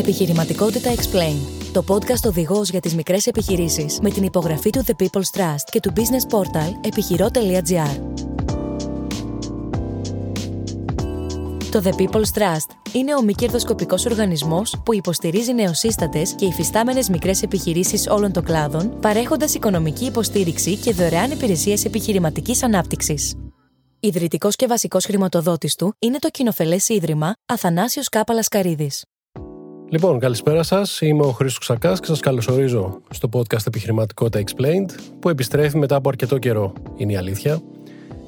Επιχειρηματικότητα Explain. Το podcast οδηγός για τις μικρές επιχειρήσεις με την υπογραφή του The People's Trust και του business portal επιχειρό.gr. Το The People's Trust είναι ο μη κερδοσκοπικός οργανισμός που υποστηρίζει νεοσύστατες και υφιστάμενες μικρές επιχειρήσεις όλων των κλάδων, παρέχοντας οικονομική υποστήριξη και δωρεάν υπηρεσίες επιχειρηματικής ανάπτυξης. Ιδρυτικός και βασικός χρηματοδότης του είναι το κοινοφελές Ίδρυμα Αθανάσιος Κάπαλας Καρίδης. Λοιπόν, καλησπέρα σας. Είμαι ο Χρήστος Ξακάς και σας καλωσορίζω στο podcast Επιχειρηματικότητα Explained, που επιστρέφει μετά από αρκετό καιρό, είναι η αλήθεια,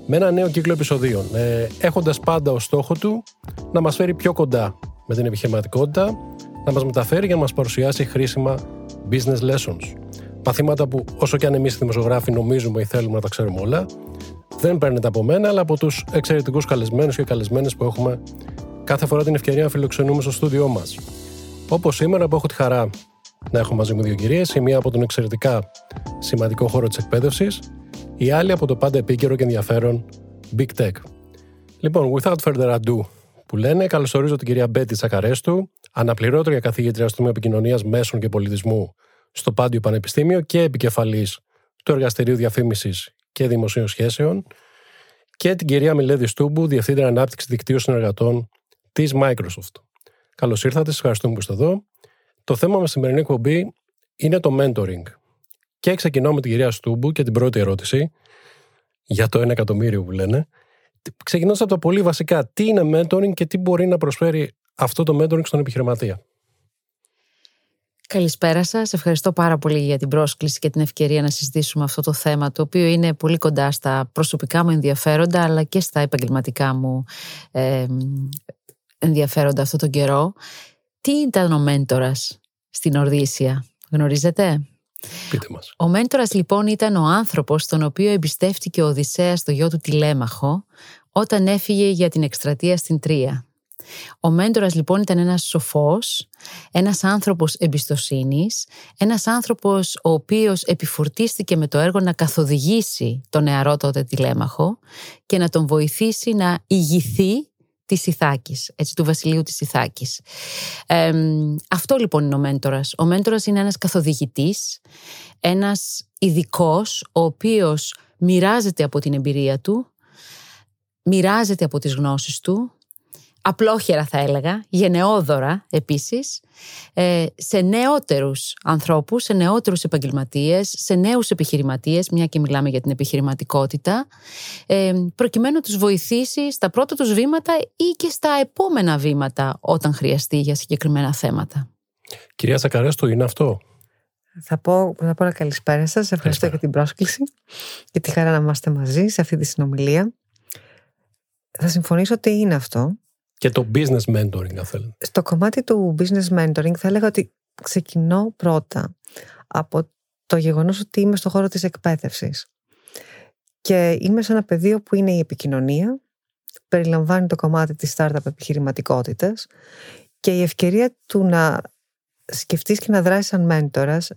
με ένα νέο κύκλο επεισοδίων. Ε, Έχοντας πάντα ως στόχο του να μας φέρει πιο κοντά με την επιχειρηματικότητα, να μας μεταφέρει για να μας παρουσιάσει χρήσιμα business lessons. Μαθήματα που, όσο και αν εμείς οι δημοσιογράφοι νομίζουμε ή θέλουμε να τα ξέρουμε όλα, δεν παίρνετε από μένα, αλλά από τους εξαιρετικούς καλεσμένους και καλεσμένες που έχουμε κάθε φορά την ευκαιρία να φιλοξενούμε στο στούντιό μας. Όπως σήμερα που έχω τη χαρά να έχω μαζί μου δύο κυρίες, η μία από τον εξαιρετικά σημαντικό χώρο της εκπαίδευσης, η άλλη από το πάντα επίκαιρο και ενδιαφέρον Big Tech. Λοιπόν, without further ado, που λένε, καλωσορίζω την κυρία Μπέτη Τσακαρέστου, αναπληρώτρια καθηγήτρια στο Τμήμα Επικοινωνίας Μέσων και Πολιτισμού στο Πάντιο Πανεπιστήμιο και επικεφαλής του Εργαστηρίου Διαφήμισης και Δημοσίων Σχέσεων, και την κυρία Μιλέδη Στούμπου, Διευθύντρια Ανάπτυξης Δικτύου Συνεργατών της Microsoft. Καλώς ήρθατε, σας ευχαριστούμε που είστε εδώ. Το θέμα μας σημερινή εκπομπή είναι το mentoring. Και ξεκινώ με την κυρία Στούμπου και την πρώτη ερώτηση για το 1 εκατομμύριο που λένε. Ξεκινώντας από τα πολύ βασικά, τι είναι mentoring και τι μπορεί να προσφέρει αυτό το mentoring στον επιχειρηματία; Καλησπέρα σας. Ευχαριστώ πάρα πολύ για την πρόσκληση και την ευκαιρία να συζητήσουμε αυτό το θέμα, το οποίο είναι πολύ κοντά στα προσωπικά μου ενδιαφέροντα, αλλά και στα επαγγελματικά μου ε, ενδιαφέροντα αυτόν τον καιρό. Τι ήταν ο μέντορας στην Ορδίσια, γνωρίζετε; Πείτε μας. Ο μέντορας λοιπόν ήταν ο άνθρωπος τον οποίο εμπιστεύτηκε ο Οδυσσέας το γιο του Τηλέμαχο όταν έφυγε για την εκστρατεία στην Τρία. Ο μέντορας λοιπόν ήταν ένας σοφός, ένας άνθρωπος εμπιστοσύνης, ένας άνθρωπος ο οποίος επιφορτίστηκε με το έργο να καθοδηγήσει τον νεαρό τότε τηλέμαχο και να τον βοηθήσει να ηγηθεί της Ιθάκης, έτσι, του βασιλείου της Ιθάκης. αυτό λοιπόν είναι ο μέντορας. Ο μέντορας είναι ένας καθοδηγητής, ένας ειδικός, ο οποίος μοιράζεται από την εμπειρία του, μοιράζεται από τις γνώσεις του, απλόχερα θα έλεγα, γενναιόδωρα επίσης, ε, σε νεότερους ανθρώπους, σε νεότερους επαγγελματίες, σε νέους επιχειρηματίες, μια και μιλάμε για την επιχειρηματικότητα, ε, προκειμένου να τους βοηθήσει στα πρώτα τους βήματα ή και στα επόμενα βήματα όταν χρειαστεί για συγκεκριμένα θέματα. Κυρία Σακαρέστο, είναι αυτό; Θα πω, θα πω ένα καλησπέρα σας. Ευχαριστώ για την πρόσκληση και τη χαρά να είμαστε μαζί σε αυτή τη συνομιλία. Θα συμφωνήσω ότι είναι αυτό και το business mentoring, αν θέλετε. Στο κομμάτι του business mentoring θα έλεγα ότι ξεκινώ πρώτα από το γεγονός ότι είμαι στο χώρο της εκπαίδευσης. Και είμαι σε ένα πεδίο που είναι η επικοινωνία, περιλαμβάνει το κομμάτι της startup επιχειρηματικότητας και η ευκαιρία του να σκεφτείς και να δράσεις σαν μέντορας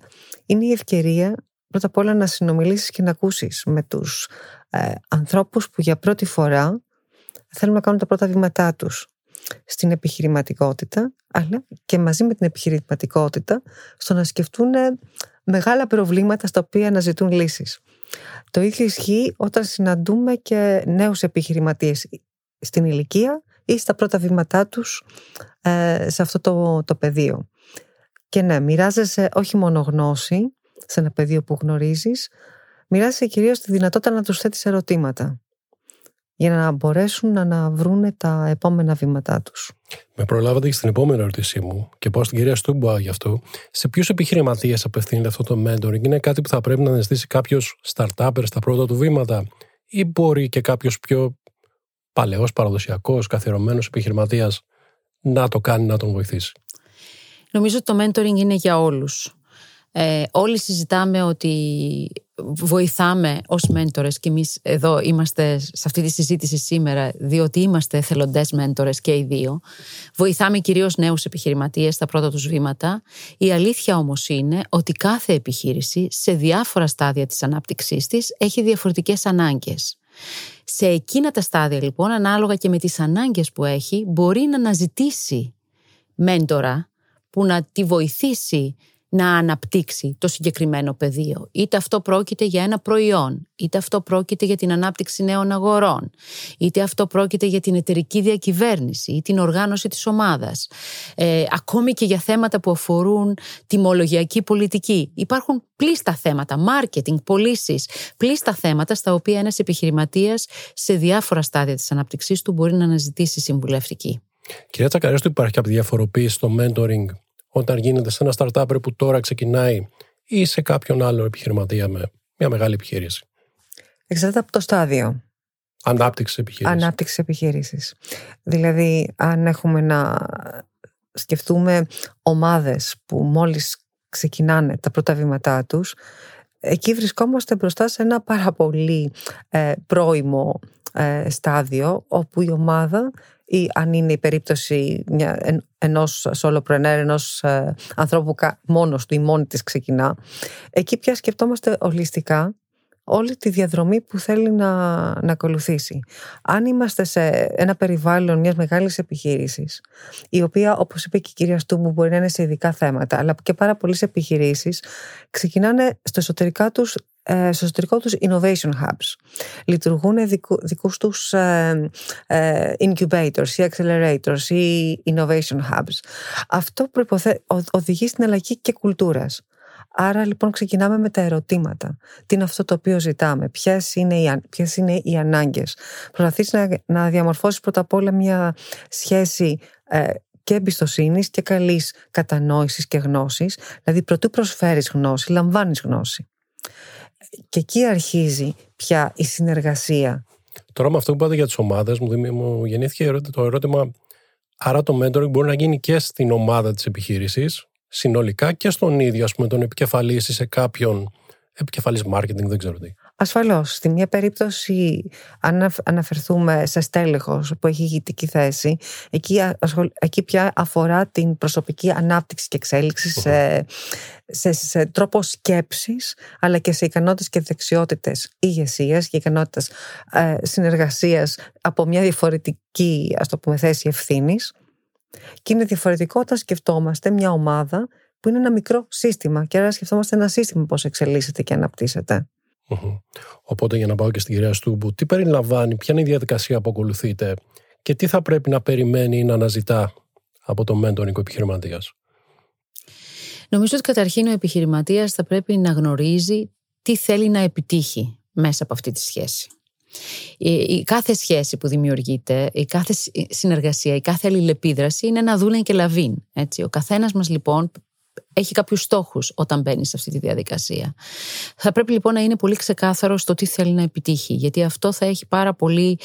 είναι η ευκαιρία πρώτα απ' όλα να συνομιλήσεις και να ακούσεις με τους ε, ανθρώπους που για πρώτη φορά θέλουν να κάνουν τα πρώτα βήματά τους στην επιχειρηματικότητα, αλλά και μαζί με την επιχειρηματικότητα στο να σκεφτούν μεγάλα προβλήματα στα οποία αναζητούν λύσεις. Το ίδιο ισχύει όταν συναντούμε και νέους επιχειρηματίες στην ηλικία ή στα πρώτα βήματά τους ε, σε αυτό το, το πεδίο. Και ναι, μοιράζεσαι όχι μόνο γνώση σε ένα πεδίο που γνωρίζεις, μοιράζεσαι κυρίως τη δυνατότητα να τους θέτεις ερωτήματα για να μπορέσουν να, να βρουν τα επόμενα βήματά τους. Με προλάβατε και στην επόμενη ερώτησή μου και πάω στην κυρία Στούμπα γι' αυτό. Σε ποιους επιχειρηματίες απευθύνεται αυτό το mentoring, Είναι κάτι που θα πρέπει να αναζητήσει κάποιος startuper στα πρώτα του βήματα, ή μπορεί και κάποιος πιο παλαιός, παραδοσιακός, καθιερωμένος επιχειρηματίας να το κάνει, να τον βοηθήσει; Νομίζω ότι το mentoring είναι για όλους. Ε, όλοι συζητάμε ότι βοηθάμε ως μέντορες και εμείς εδώ είμαστε σε αυτή τη συζήτηση σήμερα διότι είμαστε εθελοντές μέντορες και οι δύο. Βοηθάμε κυρίως νέους επιχειρηματίες στα πρώτα τους βήματα. Η αλήθεια όμως είναι ότι κάθε επιχείρηση σε διάφορα στάδια της ανάπτυξής της έχει διαφορετικές ανάγκες. Σε εκείνα τα στάδια λοιπόν, ανάλογα και με τις ανάγκες που έχει, μπορεί να αναζητήσει μέντορα που να τη βοηθήσει να αναπτύξει το συγκεκριμένο πεδίο. Είτε αυτό πρόκειται για ένα προϊόν, είτε αυτό πρόκειται για την ανάπτυξη νέων αγορών, είτε αυτό πρόκειται για την εταιρική διακυβέρνηση ή την οργάνωση της ομάδας. Ε, ακόμη και για θέματα που αφορούν τιμολογιακή πολιτική. Υπάρχουν πλήστα θέματα, marketing, πωλήσεις, πλήστα θέματα στα οποία ένας επιχειρηματίας σε διάφορα στάδια της ανάπτυξής του μπορεί να αναζητήσει συμβουλευτική. Κυρία Τσακαρέστου, υπάρχει κάποια διαφοροποίηση στο mentoring όταν γίνεται σε ένα startup που τώρα ξεκινάει ή σε κάποιον άλλο επιχειρηματία με μια μεγάλη επιχείρηση. Εξαρτάται από το στάδιο. Ανάπτυξη επιχείρησης. Ανάπτυξη επιχείρησης. Δηλαδή, αν έχουμε να σκεφτούμε ομάδες που μόλις ξεκινάνε τα πρώτα βήματά τους, εκεί βρισκόμαστε μπροστά σε ένα πάρα πολύ ε, πρώιμο ε, στάδιο όπου η ομάδα ή αν είναι η περίπτωση μια, ενός solopreneur, ενός ε, ανθρώπου μόνος του ή μόνη της ξεκινά, εκεί πια σκεφτόμαστε ολιστικά όλη τη διαδρομή που θέλει να, να ακολουθήσει. Αν είμαστε σε ένα περιβάλλον μιας μεγάλης επιχείρησης, η οποία, όπως είπε και η κυρία Στούμπου, μπορεί να είναι σε ειδικά θέματα, αλλά και πάρα πολλές επιχειρήσεις ξεκινάνε στο εσωτερικά τους ε, στο εσωτερικό τους innovation hubs. Λειτουργούν δικού, δικούς τους ε, ε, incubators ή accelerators ή innovation hubs. Αυτό προϋποθέ, οδηγεί στην αλλαγή και κουλτούρας. Άρα λοιπόν ξεκινάμε με τα ερωτήματα. Τι είναι αυτό το οποίο ζητάμε, ποιες είναι, οι, ποιες είναι οι ανάγκες; Προσπαθείς να, να διαμορφώσεις πρώτα απ' όλα μια σχέση ε, και εμπιστοσύνης και καλής κατανόησης και γνώσης. Δηλαδή, πρωτού προσφέρεις γνώση, λαμβάνεις γνώση. Και εκεί αρχίζει πια η συνεργασία. Τώρα με αυτό που είπατε για τις ομάδες, μου, μου γεννήθηκε το ερώτημα. Άρα το mentoring μπορεί να γίνει και στην ομάδα της επιχείρησης, συνολικά και στον ίδιο, ας πούμε, τον επικεφαλή σε κάποιον επικεφαλής marketing, δεν ξέρω τι. Ασφαλώς. Στη μία περίπτωση, αν αναφερθούμε σε στέλεχος που έχει ηγητική θέση, εκεί, εκεί πια αφορά την προσωπική ανάπτυξη και εξέλιξη σε, σε, σε τρόπο σκέψης, αλλά και σε ικανότητες και δεξιότητες ηγεσίας και ικανότητες ε, συνεργασίας από μια διαφορετική, ας το πούμε, θέση ευθύνης. Και είναι διαφορετικό όταν σκεφτόμαστε μια ομάδα που είναι ένα μικρό σύστημα και άρα σκεφτόμαστε ένα σύστημα πώς εξελίσσεται και αναπτύσσεται. Οπότε για να πάω και στην κυρία Στούμπου, τι περιλαμβάνει, ποια είναι η διαδικασία που ακολουθείτε και τι θα πρέπει να περιμένει ή να αναζητά από το μέντονικο επιχειρηματίας; Νομίζω ότι καταρχήν ο επιχειρηματίας θα πρέπει να γνωρίζει τι θέλει να επιτύχει μέσα από αυτή τη σχέση. Η, κάθε σχέση που δημιουργείται, η κάθε συνεργασία, η κάθε αλληλεπίδραση είναι ένα δούλεν και λαβίν. Έτσι. Ο καθένας μας λοιπόν έχει κάποιους στόχους όταν μπαίνεις σε αυτή τη διαδικασία. Θα πρέπει λοιπόν να είναι πολύ ξεκάθαρο στο τι θέλει να επιτύχει, γιατί αυτό θα έχει πάρα πολύ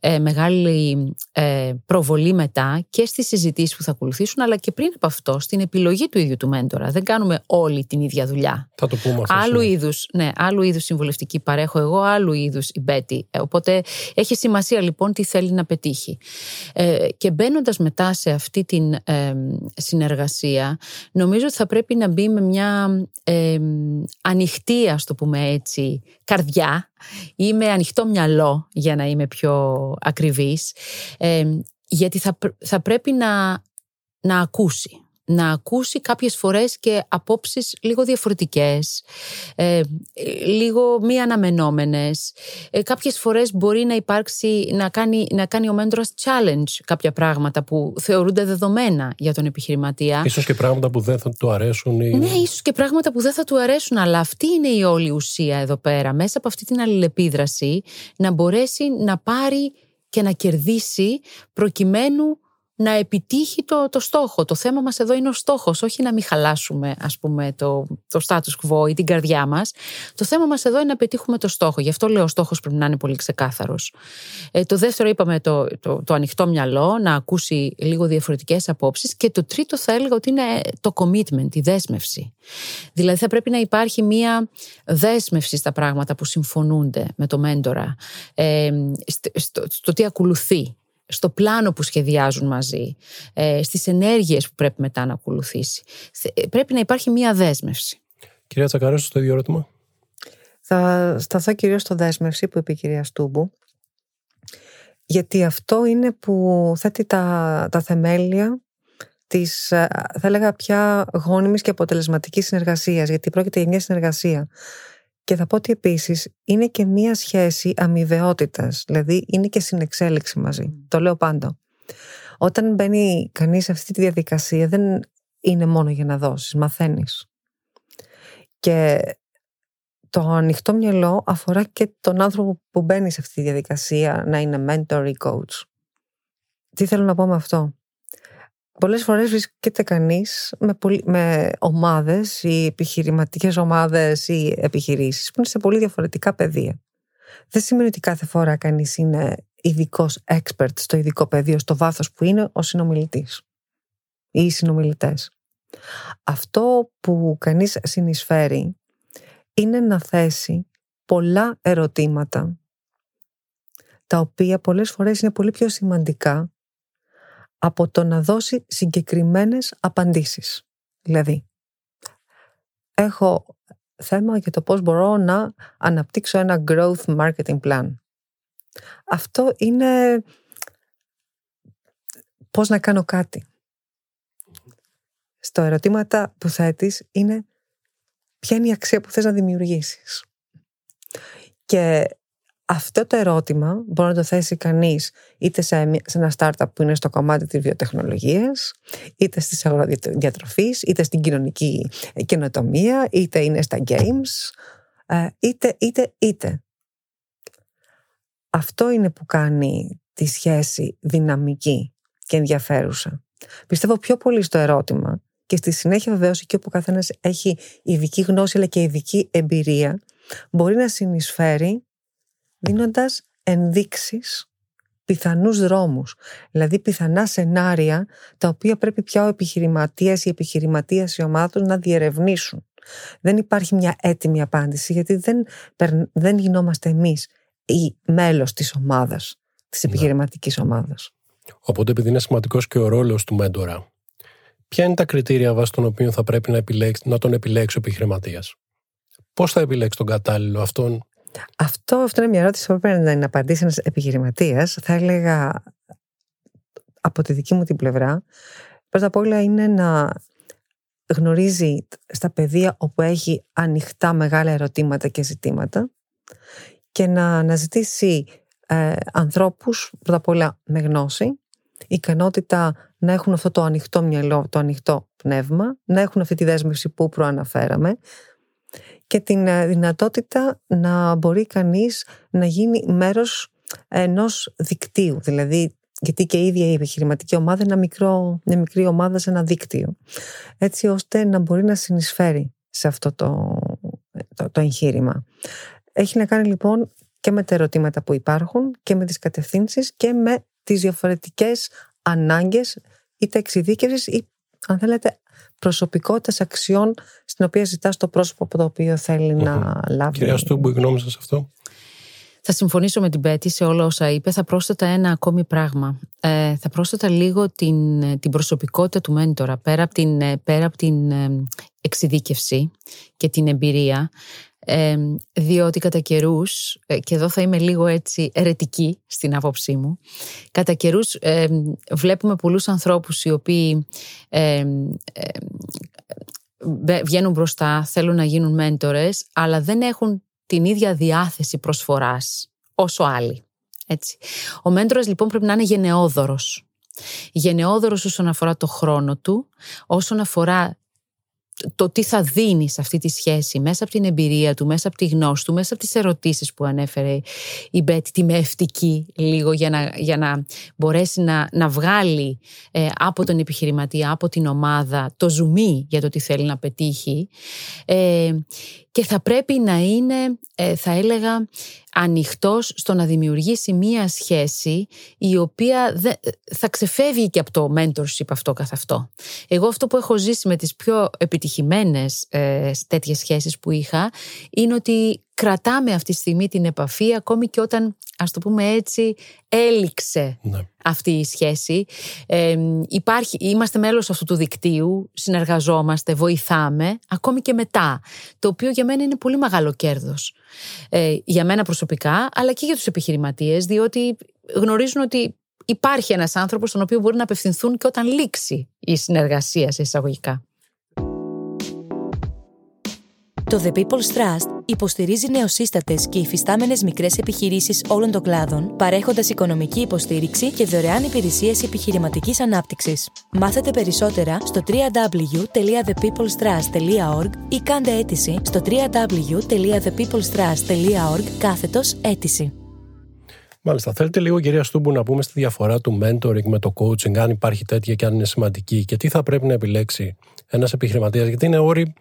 ε, μεγάλη ε, προβολή μετά και στις συζητήσεις που θα ακολουθήσουν, αλλά και πριν από αυτό, στην επιλογή του ίδιου του μέντορα. Δεν κάνουμε όλη την ίδια δουλειά. Θα το πούμε αυτό. Άλλου είδους ναι, άλλου είδους συμβουλευτική παρέχω εγώ, άλλου είδους η Μπέτη. Ε, οπότε έχει σημασία λοιπόν τι θέλει να πετύχει. Ε, και μπαίνοντας μετά σε αυτή την ε, συνεργασία, νομίζω ότι θα πρέπει να μπει με μια ε, ανοιχτή, ας το πούμε έτσι, καρδιά ή με ανοιχτό μυαλό, για να είμαι πιο ακριβής, γιατί θα, θα πρέπει να, να ακούσει να ακούσει κάποιες φορές και απόψεις λίγο διαφορετικές, ε, λίγο μη αναμενόμενες. Ε, κάποιες φορές μπορεί να υπάρξει, να κάνει, να κάνει ο μέντρος challenge κάποια πράγματα που θεωρούνται δεδομένα για τον επιχειρηματία. Ίσως και πράγματα που δεν θα του αρέσουν. Ή... Ναι, ίσως και πράγματα που δεν θα του αρέσουν, αλλά αυτή είναι η όλη ουσία εδώ πέρα. Μέσα από αυτή την αλληλεπίδραση να μπορέσει να πάρει και να κερδίσει προκειμένου να επιτύχει το, το στόχο. Το θέμα μας εδώ είναι ο στόχος, όχι να μην χαλάσουμε ας πούμε το, το status quo ή την καρδιά μας. Το θέμα μας εδώ είναι να πετύχουμε το στόχο. Γι' αυτό λέω ο στόχος πρέπει να είναι πολύ ξεκάθαρος. Ε, το δεύτερο είπαμε το, το, το ανοιχτό μυαλό, να ακούσει λίγο διαφορετικές απόψεις και το τρίτο θα έλεγα ότι είναι το commitment, η δέσμευση. Δηλαδή θα πρέπει να υπάρχει μία δέσμευση στα πράγματα που συμφωνούνται με το μέντορα, ε, στο, στο τι ακολουθεί στο πλάνο που σχεδιάζουν μαζί, ε, στις ενέργειες που πρέπει μετά να ακολουθήσει. Ε, πρέπει να υπάρχει μία δέσμευση. Κυρία Τσακαρέσου, στο ίδιο ερώτημα; Θα σταθώ κυρίως στο δέσμευση που είπε η κυρία Στούμπου. Γιατί αυτό είναι που θέτει τα, τα θεμέλια της, ε, θα έλεγα πια γόνιμης και αποτελεσματικής συνεργασίας, γιατί πρόκειται για μια συνεργασία. Και θα πω ότι επίσης είναι και μια σχέση αμοιβαιότητας, δηλαδή είναι και συνεξέλιξη μαζί. Το λέω πάντα. Όταν μπαίνει κανείς σε αυτή τη διαδικασία δεν είναι μόνο για να δώσεις, μαθαίνεις. Και το ανοιχτό μυαλό αφορά και τον άνθρωπο που μπαίνει σε αυτή τη διαδικασία να είναι mentor ή coach. Τι θέλω να πω με αυτό; Πολλές φορές βρίσκεται κανείς με, με ομάδες ή επιχειρηματικές ομάδες ή επιχειρήσεις που είναι σε πολύ διαφορετικά πεδία. Δεν σημαίνει ότι κάθε φορά κανείς είναι ειδικός expert στο ειδικό πεδίο, στο βάθος που είναι ο συνομιλητής ή οι συνομιλητές. Αυτό που κανείς συνεισφέρει είναι να θέσει πολλά ερωτήματα τα οποία πολλές φορές είναι πολύ πιο σημαντικά από το να δώσει συγκεκριμένες απαντήσεις. Δηλαδή, έχω θέμα για το πώς μπορώ να αναπτύξω ένα growth marketing plan. Αυτό είναι πώς να κάνω κάτι. Στο ερωτήματα που θέτεις είναι ποια είναι η αξία που θες να δημιουργήσεις. Και αυτό το ερώτημα μπορεί να το θέσει κανείς είτε σε ένα startup που είναι στο κομμάτι της βιοτεχνολογίας, είτε στις αγροδιατροφής, είτε στην κοινωνική καινοτομία, είτε είναι στα games, ε, είτε, είτε, είτε. Αυτό είναι που κάνει τη σχέση δυναμική και ενδιαφέρουσα. Πιστεύω πιο πολύ στο ερώτημα και στη συνέχεια βεβαίως εκεί όπου ο καθένας έχει ειδική γνώση αλλά και ειδική εμπειρία μπορεί να συνεισφέρει δίνοντας ενδείξεις πιθανούς δρόμους, δηλαδή πιθανά σενάρια τα οποία πρέπει πια ο επιχειρηματίας ή η επιχειρηματίας η ομάδα τους να διερευνήσουν. Δεν υπάρχει μια έτοιμη απάντηση γιατί δεν, δεν γινόμαστε εμείς ή μέλος της ομάδας, της ναι. επιχειρηματικής ομάδας. Οπότε επειδή είναι σημαντικός και ο ρόλος του μέντορα, ποια είναι τα κριτήρια βάσει των οποίων θα πρέπει να, επιλέξει, να τον επιλέξει ο επιχειρηματίας; Πώς θα επιλέξει τον κατάλληλο αυτόν; Αυτό, αυτό είναι μια ερώτηση που πρέπει να απαντήσει ένας επιχειρηματίας. Θα έλεγα από τη δική μου την πλευρά. Πρώτα απ' όλα είναι να γνωρίζει στα παιδεία όπου έχει ανοιχτά μεγάλα ερωτήματα και ζητήματα και να αναζητήσει ε, ανθρώπους πρώτα απ' όλα με γνώση, ικανότητα να έχουν αυτό το ανοιχτό μυαλό, το ανοιχτό πνεύμα, να έχουν αυτή τη δέσμευση που προαναφέραμε, και την ε, δυνατότητα να μπορεί κανείς να γίνει μέρος ενός δικτύου. Δηλαδή, γιατί και η ίδια η επιχειρηματική ομάδα είναι ένα μικρό, μια μικρή ομάδα σε ένα δίκτυο. Έτσι ώστε να μπορεί να συνεισφέρει σε αυτό το, το, το εγχείρημα. Έχει να κάνει λοιπόν και με τα ερωτήματα που υπάρχουν και με τις κατευθύνσεις και με τις διαφορετικές ανάγκες είτε εξειδίκευσης ή αν θέλετε προσωπικότητας αξιών στην οποία ζητάς το πρόσωπο από το οποίο να λάβει. Κυρία Στούμπου, η γνώμη σας αυτό; Θα συμφωνήσω με την Πέτη σε όλα όσα είπε. Θα πρόσθετα ένα ακόμη πράγμα. Ε, θα πρόσθετα λίγο την, την προσωπικότητα του μέντορα. Πέρα από την, πέρα από την ε, εξειδίκευση και την εμπειρία, ε, διότι κατά καιρούς, ε, και εδώ θα είμαι λίγο έτσι ερετική στην άποψή μου, κατά καιρούς ε, βλέπουμε πολλούς ανθρώπους οι οποίοι ε, βγαίνουν μπροστά, θέλουν να γίνουν μέντορες, αλλά δεν έχουν την ίδια διάθεση προσφοράς όσο άλλοι. Έτσι. Ο μέντορας λοιπόν πρέπει να είναι γενναιόδωρος. Γενναιόδωρος όσον αφορά το χρόνο του, όσον αφορά το τι θα δίνει σε αυτή τη σχέση μέσα από την εμπειρία του, μέσα από τη γνώση του, μέσα από τις ερωτήσεις που ανέφερε η Μπέτη, τη μευτική λίγο για να, για να μπορέσει να, να βγάλει ε, από τον επιχειρηματία, από την ομάδα το ζουμί για το τι θέλει να πετύχει. Ε, και θα πρέπει να είναι, ε, θα έλεγα, ανοιχτός στο να δημιουργήσει μία σχέση η οποία θα ξεφεύγει και από το mentorship αυτό καθ' αυτό. Εγώ αυτό που έχω ζήσει με τις πιο επιτυχημένες ε, τέτοιες σχέσεις που είχα είναι ότι κρατάμε αυτή τη στιγμή την επαφή ακόμη και όταν, ας το πούμε έτσι, έληξε ναι. αυτή η σχέση. Ε, υπάρχει, είμαστε μέλος αυτού του δικτύου, συνεργαζόμαστε, βοηθάμε, ακόμη και μετά. Το οποίο για μένα είναι πολύ μεγάλο κέρδος. Ε, για μένα προσωπικά, αλλά και για τους επιχειρηματίες, διότι γνωρίζουν ότι υπάρχει ένας άνθρωπος στον οποίο μπορεί να απευθυνθούν και όταν λήξει η συνεργασία σε εισαγωγικά. Το The People's Trust υποστηρίζει νεοσύστατες και υφιστάμενες μικρές επιχειρήσεις όλων των κλάδων, παρέχοντας οικονομική υποστήριξη και δωρεάν υπηρεσίες επιχειρηματικής ανάπτυξης. Μάθετε περισσότερα στο www.thepeoplestrust.org ή κάντε αίτηση στο www.thepeoplestrust.org κάθετος αίτηση. Μάλιστα. Θέλετε λίγο, κυρία Στούμπου, να πούμε στη διαφορά του mentoring με το coaching, αν υπάρχει τέτοια και αν είναι σημαντική και τι θα πρέπει να επιλέξει ένας επιχειρηματίας, γιατί είναι όροι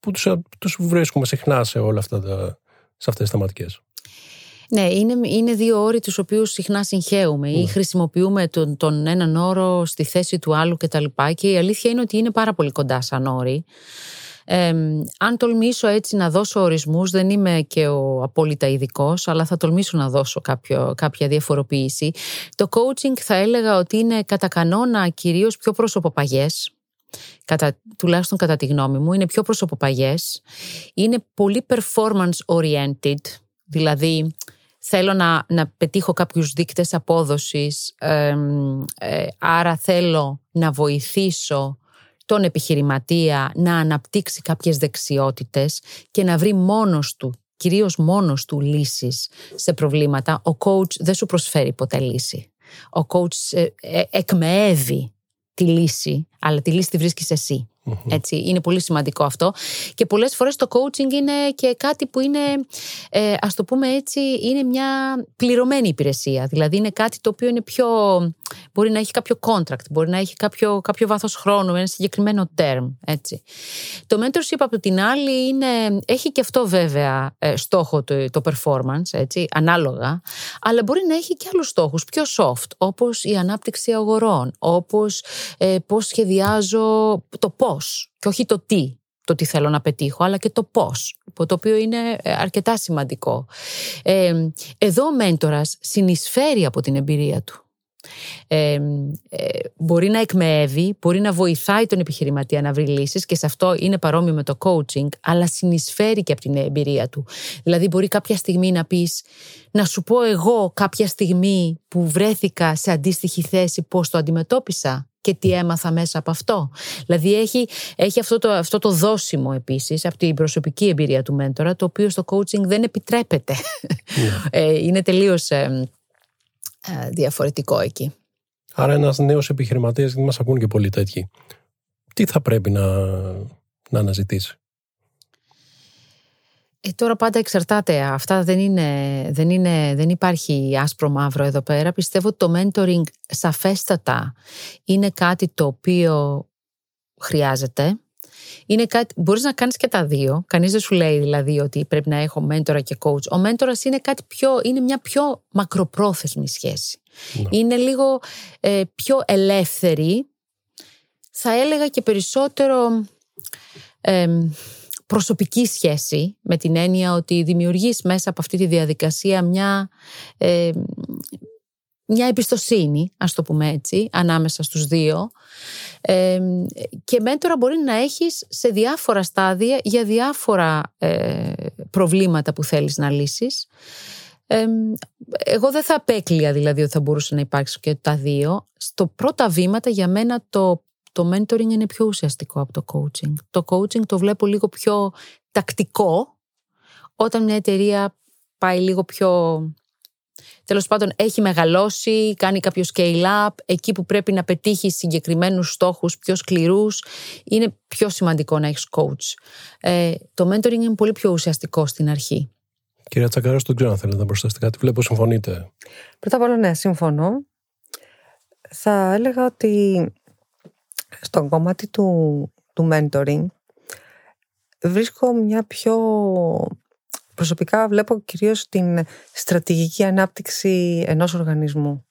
που τους, τους βρίσκουμε συχνά σε όλα αυτά τα, σε αυτές τις θεματικές. Ναι, είναι, είναι δύο όροι τους οποίους συχνά συγχαίουμε ή ναι. χρησιμοποιούμε τον, τον έναν όρο στη θέση του άλλου κτλ. Και, και η αλήθεια είναι ότι είναι πάρα πολύ κοντά σαν όροι. Ε, αν τολμήσω έτσι να δώσω ορισμούς, δεν είμαι και ο απόλυτα ειδικός, αλλά θα τολμήσω να δώσω κάποιο, κάποια διαφοροποίηση. Το coaching θα έλεγα ότι είναι κατά κανόνα κυρίως πιο προσωποπαγές, κατά, τουλάχιστον κατά τη γνώμη μου, είναι πιο προσωποπαγές, είναι πολύ performance oriented, δηλαδή θέλω να, να πετύχω κάποιους δείκτες απόδοσης, ε, άρα θέλω να βοηθήσω τον επιχειρηματία να αναπτύξει κάποιες δεξιότητες και να βρει μόνος του, κυρίως μόνος του λύσεις σε προβλήματα. Ο coach δεν σου προσφέρει ποτέ λύση. Ο coach ε, ε, εκμεεύει τη λύση, αλλά τη λύση τη βρίσκεις εσύ. Έτσι, είναι πολύ σημαντικό αυτό. Και πολλές φορές το coaching είναι και κάτι που είναι, ε, ας το πούμε έτσι, είναι μια πληρωμένη υπηρεσία. Δηλαδή είναι κάτι το οποίο είναι πιο. Μπορεί να έχει κάποιο contract, μπορεί να έχει κάποιο, κάποιο βάθος χρόνου, ένα συγκεκριμένο term. Έτσι. Το mentorship από την άλλη είναι, έχει και αυτό βέβαια ε, στόχο το, το performance, έτσι, ανάλογα, αλλά μπορεί να έχει και άλλους στόχους πιο soft, όπως η ανάπτυξη αγορών, όπως ε, πώς σχεδιάζω το πώς και όχι το τι, το τι θέλω να πετύχω, αλλά και το πώς, το οποίο είναι ε, αρκετά σημαντικό. Ε, εδώ ο μέντορας συνεισφέρει από την εμπειρία του. Ε, μπορεί να εκμεύει, μπορεί να βοηθάει τον επιχειρηματία να βρει λύσεις και σε αυτό είναι παρόμοιο με το coaching, αλλά συνεισφέρει και από την εμπειρία του. Δηλαδή μπορεί κάποια στιγμή να πεις, να σου πω εγώ κάποια στιγμή που βρέθηκα σε αντίστοιχη θέση πώς το αντιμετώπισα και τι έμαθα μέσα από αυτό. Δηλαδή έχει, έχει αυτό, το, αυτό το δόσιμο επίσης από την προσωπική εμπειρία του μέντορα, το οποίο στο coaching δεν επιτρέπεται. Ναι. Ε, είναι τελείως ε, ε, διαφορετικό εκεί. Άρα ένας νέος επιχειρηματίας, γιατί μας ακούν και πολλοί τέτοιοι, τι θα πρέπει να, να αναζητήσει; Ε, τώρα πάντα εξαρτάται. Αυτά δεν είναι, δεν είναι, δεν υπάρχει άσπρο μαύρο εδώ πέρα. Πιστεύω ότι το mentoring σαφέστατα είναι κάτι το οποίο χρειάζεται. Είναι κάτι, μπορείς να κάνεις και τα δύο. Κανείς δεν σου λέει δηλαδή ότι πρέπει να έχω μέντορα και coach. Ο μέντορας είναι κάτι πιο, είναι μια πιο μακροπρόθεσμη σχέση. Ναι. Είναι λίγο ε, πιο ελεύθερη. Θα έλεγα και περισσότερο... Ε, προσωπική σχέση με την έννοια ότι δημιουργείς μέσα από αυτή τη διαδικασία μια, ε, μια εμπιστοσύνη, ας το πούμε έτσι, ανάμεσα στους δύο ε, και μέντορα μπορεί να έχεις σε διάφορα στάδια για διάφορα ε, προβλήματα που θέλεις να λύσεις. Ε, εγώ δεν θα απέκλεια δηλαδή ότι θα μπορούσε να υπάρξει και τα δύο. Στο πρώτα βήματα για μένα το το mentoring είναι πιο ουσιαστικό από το coaching. Το coaching το βλέπω λίγο πιο τακτικό όταν μια εταιρεία πάει λίγο πιο... Τέλος πάντων έχει μεγαλώσει, κάνει κάποιο scale-up, εκεί που πρέπει να πετύχει συγκεκριμένους στόχους πιο σκληρούς, είναι πιο σημαντικό να έχεις coach. Ε, το mentoring είναι πολύ πιο ουσιαστικό στην αρχή. Κυρία Τσακαρά, δεν ξέρω αν θέλετε να προσθέσετε κάτι. Βλέπω συμφωνείτε. Πρώτα απ' όλα, ναι, συμφωνώ. Θα έλεγα ότι στον κομμάτι του, του mentoring βρίσκω μια πιο προσωπικά βλέπω κυρίως την στρατηγική ανάπτυξη ενός οργανισμού.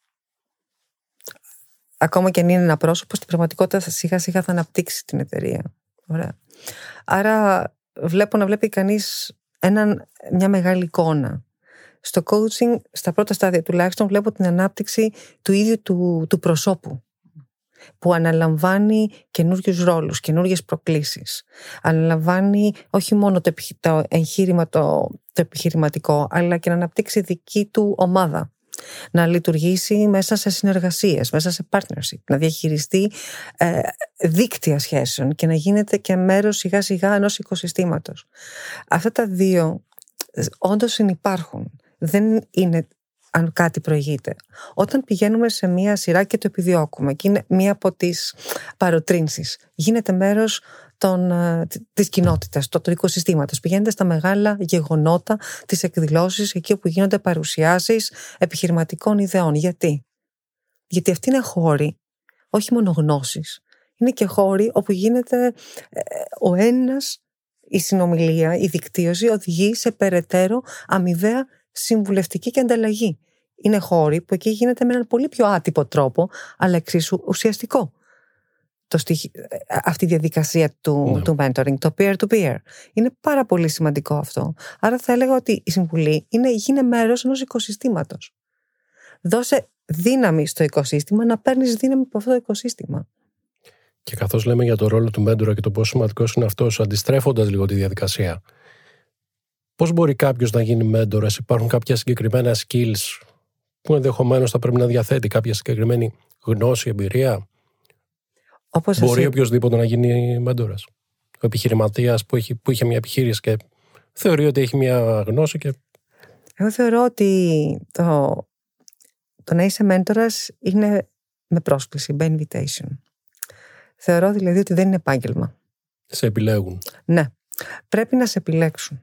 Ακόμα και αν είναι ένα πρόσωπο, στην πραγματικότητα σιγά σιγά θα αναπτύξει την εταιρεία. Ωραία. Άρα βλέπω να βλέπει κανείς έναν, μια μεγάλη εικόνα. Στο coaching, στα πρώτα στάδια τουλάχιστον, βλέπω την ανάπτυξη του ίδιου του, του προσώπου που αναλαμβάνει καινούριους ρόλους, καινούριες προκλήσεις. Αναλαμβάνει όχι μόνο το, εγχείρημα το, το επιχειρηματικό, αλλά και να αναπτύξει δική του ομάδα. να λειτουργήσει μέσα σε συνεργασίες, μέσα σε partnership, να διαχειριστεί ε, δίκτυα σχέσεων και να γίνεται και μέρος σιγά σιγά ενός οικοσυστήματος. Αυτά τα δύο ε, όντως συνυπάρχουν. Δεν είναι αν κάτι προηγείται. Όταν πηγαίνουμε σε μία σειρά και το επιδιώκουμε και είναι μία από τις παροτρύνσεις, γίνεται μέρος των, ε, της κοινότητας, του οικοσυστήματος. Πηγαίνετε στα μεγάλα γεγονότα, τις εκδηλώσεις, εκεί όπου γίνονται παρουσιάσεις επιχειρηματικών ιδεών. Γιατί; Γιατί αυτοί είναι χώροι, όχι μόνο γνώσεις. Είναι και χώροι όπου γίνεται ε, ο ένας, η συνομιλία, η δικτύωση οδηγεί σε περαιτέρω αμοιβαία συμβουλευτική και ανταλλαγή. Είναι χώροι που εκεί γίνεται με έναν πολύ πιο άτυπο τρόπο, αλλά εξίσου ουσιαστικό. Το αυτή η διαδικασία του, ναι. του mentoring, το peer-to-peer. Είναι πάρα πολύ σημαντικό αυτό. Άρα θα έλεγα ότι η συμβουλή είναι, γίνει μέρος ενός οικοσυστήματος. Δώσε δύναμη στο οικοσύστημα να παίρνεις δύναμη από αυτό το οικοσύστημα. Και καθώς λέμε για το ρόλο του μέντορα και το πόσο σημαντικός είναι αυτός, αντιστρέφοντας λίγο τη διαδικασία, Πώς μπορεί κάποιος να γίνει μέντορας, υπάρχουν κάποια συγκεκριμένα skills που ενδεχομένως θα πρέπει να διαθέτει κάποια συγκεκριμένη γνώση, εμπειρία; Όπως μπορεί εσύ... οποιοδήποτε να γίνει μέντορας; Ο επιχειρηματίας που, έχει, που είχε μια επιχείρηση και θεωρεί ότι έχει μια γνώση και. Εγώ θεωρώ ότι το, το να είσαι μέντορας είναι με πρόσκληση, by invitation. Θεωρώ δηλαδή ότι δεν είναι επάγγελμα. Σε επιλέγουν. Ναι. Πρέπει να σε επιλέξουν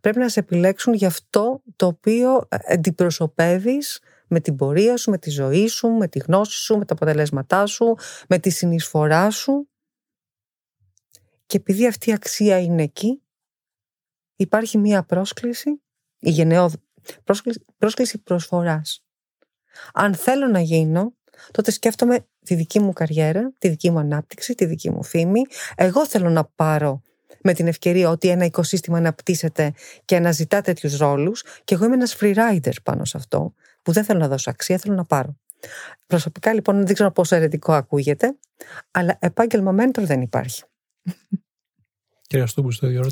πρέπει να σε επιλέξουν για αυτό το οποίο αντιπροσωπεύεις με την πορεία σου, με τη ζωή σου, με τη γνώση σου, με τα αποτελέσματά σου, με τη συνεισφορά σου. Και επειδή αυτή η αξία είναι εκεί, υπάρχει μία πρόσκληση, η γενναιό, πρόσκληση, πρόσκληση προσφοράς. Αν θέλω να γίνω, τότε σκέφτομαι τη δική μου καριέρα, τη δική μου ανάπτυξη, τη δική μου φήμη. Εγώ θέλω να πάρω με την ευκαιρία ότι ένα οικοσύστημα αναπτύσσεται και αναζητά τέτοιους ρόλους. Και εγώ είμαι ένας freerider πάνω σε αυτό, που δεν θέλω να δώσω αξία, θέλω να πάρω. Προσωπικά λοιπόν δεν ξέρω πόσο αιρετικό ακούγεται, αλλά επάγγελμα mentor δεν υπάρχει. Κύριε Αστούμπου, στο ίδιο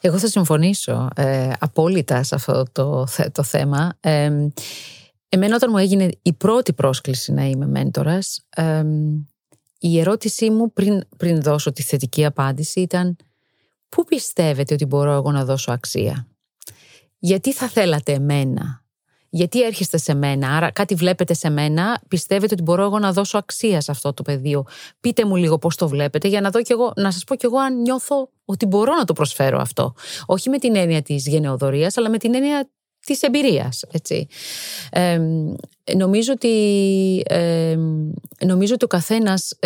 Εγώ θα συμφωνήσω ε, απόλυτα σε αυτό το, το θέμα. Ε, εμένα όταν μου έγινε η πρώτη πρόσκληση να είμαι μέντορας, ε, η ερώτησή μου πριν, πριν δώσω τη θετική απάντηση ήταν Πού πιστεύετε ότι μπορώ εγώ να δώσω αξία; Γιατί θα θέλατε εμένα; Γιατί έρχεστε σε μένα, άρα κάτι βλέπετε σε μένα, πιστεύετε ότι μπορώ εγώ να δώσω αξία σε αυτό το πεδίο. Πείτε μου λίγο πώς το βλέπετε για να, δω κι εγώ, να σας πω κι εγώ αν νιώθω ότι μπορώ να το προσφέρω αυτό. Όχι με την έννοια της γενεοδορίας, αλλά με την έννοια της εμπειρίας. Έτσι. νομίζω, ότι, ε, νομίζω ότι ο καθένας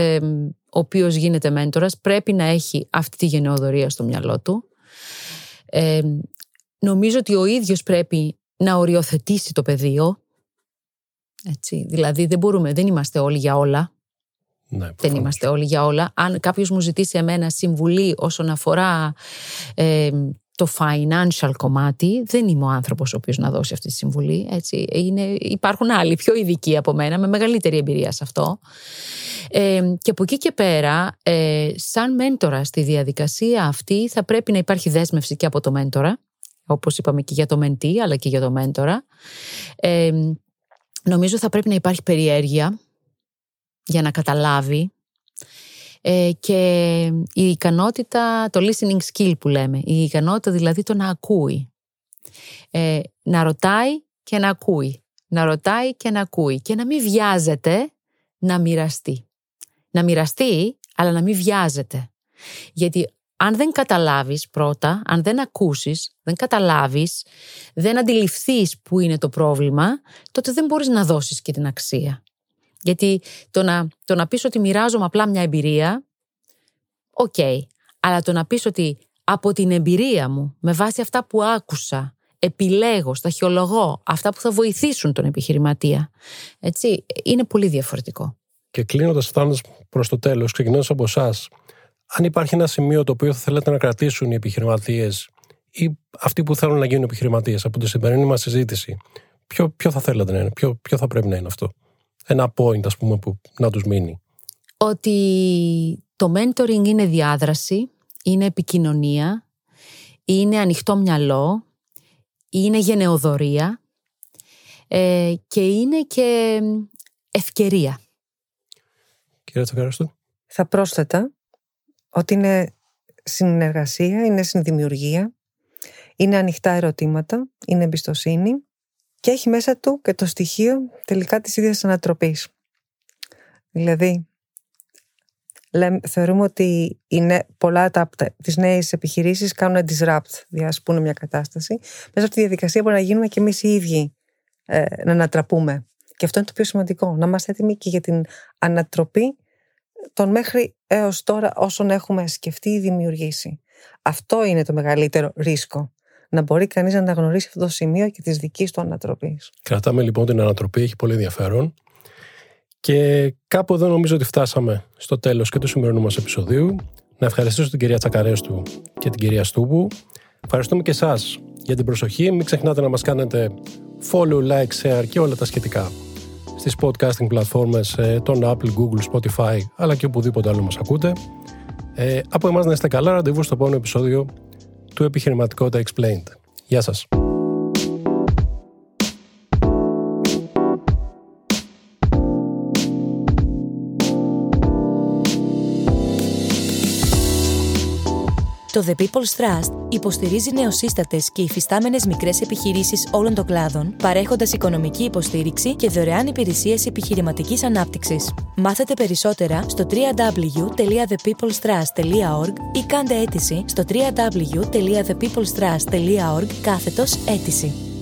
ο οποίος γίνεται μέντορας πρέπει να έχει αυτή τη γενναιοδορία στο μυαλό του. Ε, νομίζω ότι ο ίδιος πρέπει να οριοθετήσει το πεδίο. Έτσι, δηλαδή δεν μπορούμε, δεν είμαστε όλοι για όλα. Ναι, δεν είμαστε όλοι για όλα. Αν κάποιος μου ζητήσει εμένα συμβουλή όσον αφορά ε, το financial κομμάτι, δεν είμαι ο άνθρωπος ο οποίος να δώσει αυτή τη συμβουλή. Έτσι. Είναι, υπάρχουν άλλοι πιο ειδικοί από μένα με μεγαλύτερη εμπειρία σε αυτό. Ε, και από εκεί και πέρα, ε, σαν μέντορα στη διαδικασία αυτή θα πρέπει να υπάρχει δέσμευση και από το μέντορα, όπως είπαμε και για το μεντή αλλά και για το μέντορα. Ε, νομίζω θα πρέπει να υπάρχει περιέργεια για να καταλάβει ε, και η ικανότητα, το listening skill που λέμε, η ικανότητα δηλαδή το να ακούει. Ε, να ρωτάει και να ακούει. Να ρωτάει και να ακούει. Και να μην βιάζεται να μοιραστεί. Να μοιραστεί, αλλά να μην βιάζεται. Γιατί αν δεν καταλάβεις πρώτα, αν δεν ακούσεις, δεν καταλάβεις, δεν αντιληφθείς που είναι το πρόβλημα, τότε δεν μπορείς να δώσεις και την αξία. Γιατί το να, το να πεις ότι μοιράζομαι απλά μια εμπειρία, οκ. Αλλά το να πεις ότι από την εμπειρία μου, με βάση αυτά που άκουσα, επιλέγω, σταχυολογώ αυτά που θα βοηθήσουν τον επιχειρηματία. Έτσι, είναι πολύ διαφορετικό. Και κλείνοντας, φτάνοντας προς το τέλος, ξεκινώντας από εσάς, αν υπάρχει ένα σημείο το οποίο θα θέλετε να κρατήσουν οι επιχειρηματίες ή αυτοί που θέλουν να γίνουν επιχειρηματίες από τη σημερινή μας συζήτηση, ποιο, ποιο θα θέλετε να είναι, ποιο, ποιο θα πρέπει να είναι αυτό; Ένα point ας πούμε που να τους μείνει. Ότι το mentoring είναι διάδραση, είναι επικοινωνία, είναι ανοιχτό μυαλό, είναι γενεοδορία, ε, και είναι και ευκαιρία. Κύριε Τσακαραστού. Θα πρόσθετα ότι είναι συνεργασία, είναι συνδημιουργία, είναι ανοιχτά ερωτήματα, είναι εμπιστοσύνη και έχει μέσα του και το στοιχείο τελικά της ίδιας ανατροπής. Δηλαδή, θεωρούμε ότι είναι πολλά τα, τις νέες επιχειρήσεις κάνουν disrupt, διασπούν μια κατάσταση. Μέσα από τη διαδικασία μπορεί να γίνουμε και εμείς οι ίδιοι ε, να ανατραπούμε. Και αυτό είναι το πιο σημαντικό, να είμαστε έτοιμοι και για την ανατροπή των μέχρι έως τώρα όσων έχουμε σκεφτεί ή δημιουργήσει. Αυτό είναι το μεγαλύτερο ρίσκο. Να μπορεί κανείς να αναγνωρίσει αυτό το σημείο και τη δική του ανατροπή. Κρατάμε λοιπόν την ανατροπή, έχει πολύ ενδιαφέρον. Και κάπου εδώ νομίζω ότι φτάσαμε στο τέλος και του σημερινού μας επεισοδίου. Να ευχαριστήσω την κυρία Τσακαρέστου και την κυρία Στούμπου. Ευχαριστούμε και εσάς για την προσοχή. Μην ξεχνάτε να μας κάνετε follow, like, share και όλα τα σχετικά στις podcasting πλατφόρμες ε, των Apple, Google, Spotify αλλά και οπουδήποτε άλλο μας ακούτε. Ε, από εμάς να είστε καλά, ραντεβού στο επόμενο επεισόδιο του Επιχειρηματικότητα Explained. Γεια σας. Το The People's Trust υποστηρίζει νεοσύστατες και υφιστάμενες μικρές επιχειρήσεις όλων των κλάδων, παρέχοντας οικονομική υποστήριξη και δωρεάν υπηρεσίες επιχειρηματικής ανάπτυξης. Μάθετε περισσότερα στο www.thepeoplestrust.org ή κάντε αίτηση στο www.thepeoplestrust.org κάθετος αίτηση.